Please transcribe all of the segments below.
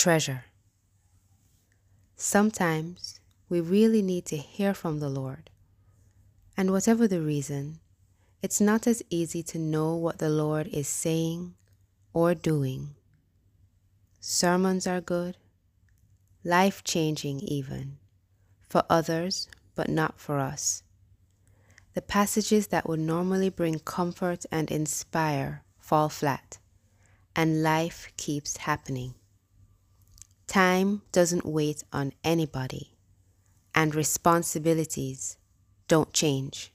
treasure. Sometimes we really need to hear from the Lord. And whatever the reason, it's not as easy to know what the Lord is saying or doing. Sermons are good, life changing even, for others, but not for us. The passages that would normally bring comfort and inspire fall flat, and life keeps happening. Time doesn't wait on anybody, and responsibilities don't change.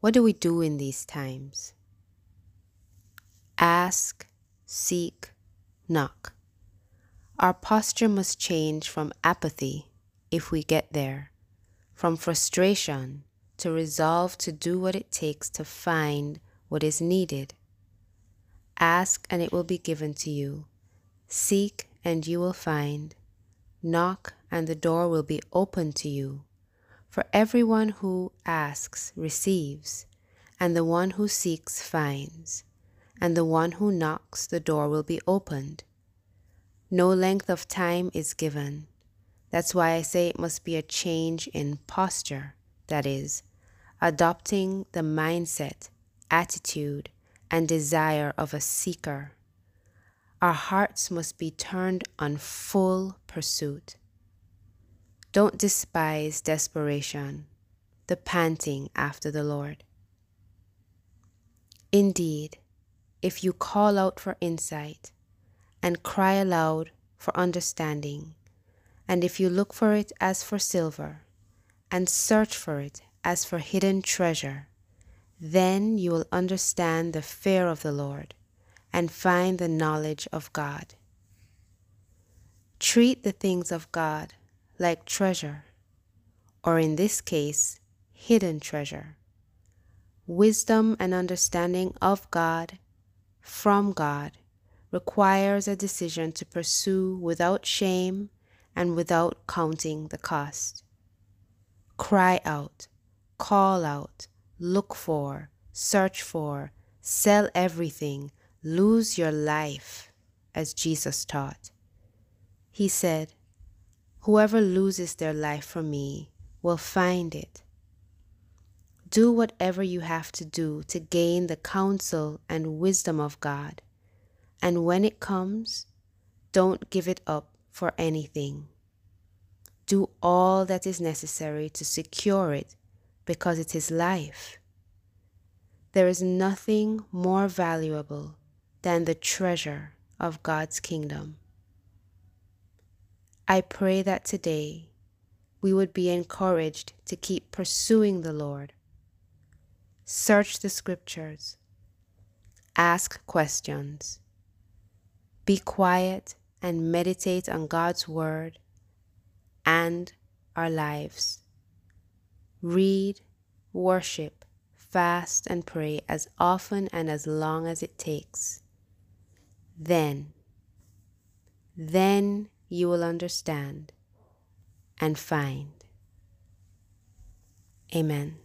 What do we do in these times? Ask, seek, knock. Our posture must change from apathy if we get there, from frustration to resolve to do what it takes to find what is needed. Ask and it will be given to you. Seek and you will find. Knock and the door will be opened to you. For everyone who asks receives, and the one who seeks finds, and the one who knocks the door will be opened. No length of time is given. That's why I say it must be a change in posture, that is, adopting the mindset, attitude, and desire of a seeker. Our hearts must be turned on full pursuit. Don't despise desperation, the panting after the Lord. Indeed, if you call out for insight and cry aloud for understanding, and if you look for it as for silver and search for it as for hidden treasure, then you will understand the fear of the Lord and find the knowledge of God. Treat the things of God like treasure, or in this case, hidden treasure. Wisdom and understanding of God from God requires a decision to pursue without shame and without counting the cost. Cry out, call out, look for, search for, sell everything, lose your life, as Jesus taught. He said, Whoever loses their life for me will find it. Do whatever you have to do to gain the counsel and wisdom of God. And when it comes, don't give it up for anything. Do all that is necessary to secure it because it is life. There is nothing more valuable than the treasure of God's kingdom. I pray that today we would be encouraged to keep pursuing the Lord. Search the scriptures. Ask questions. Be quiet and meditate on God's word and our lives. Read, worship, fast, and pray as often and as long as it takes. Then, then you will understand and find. Amen.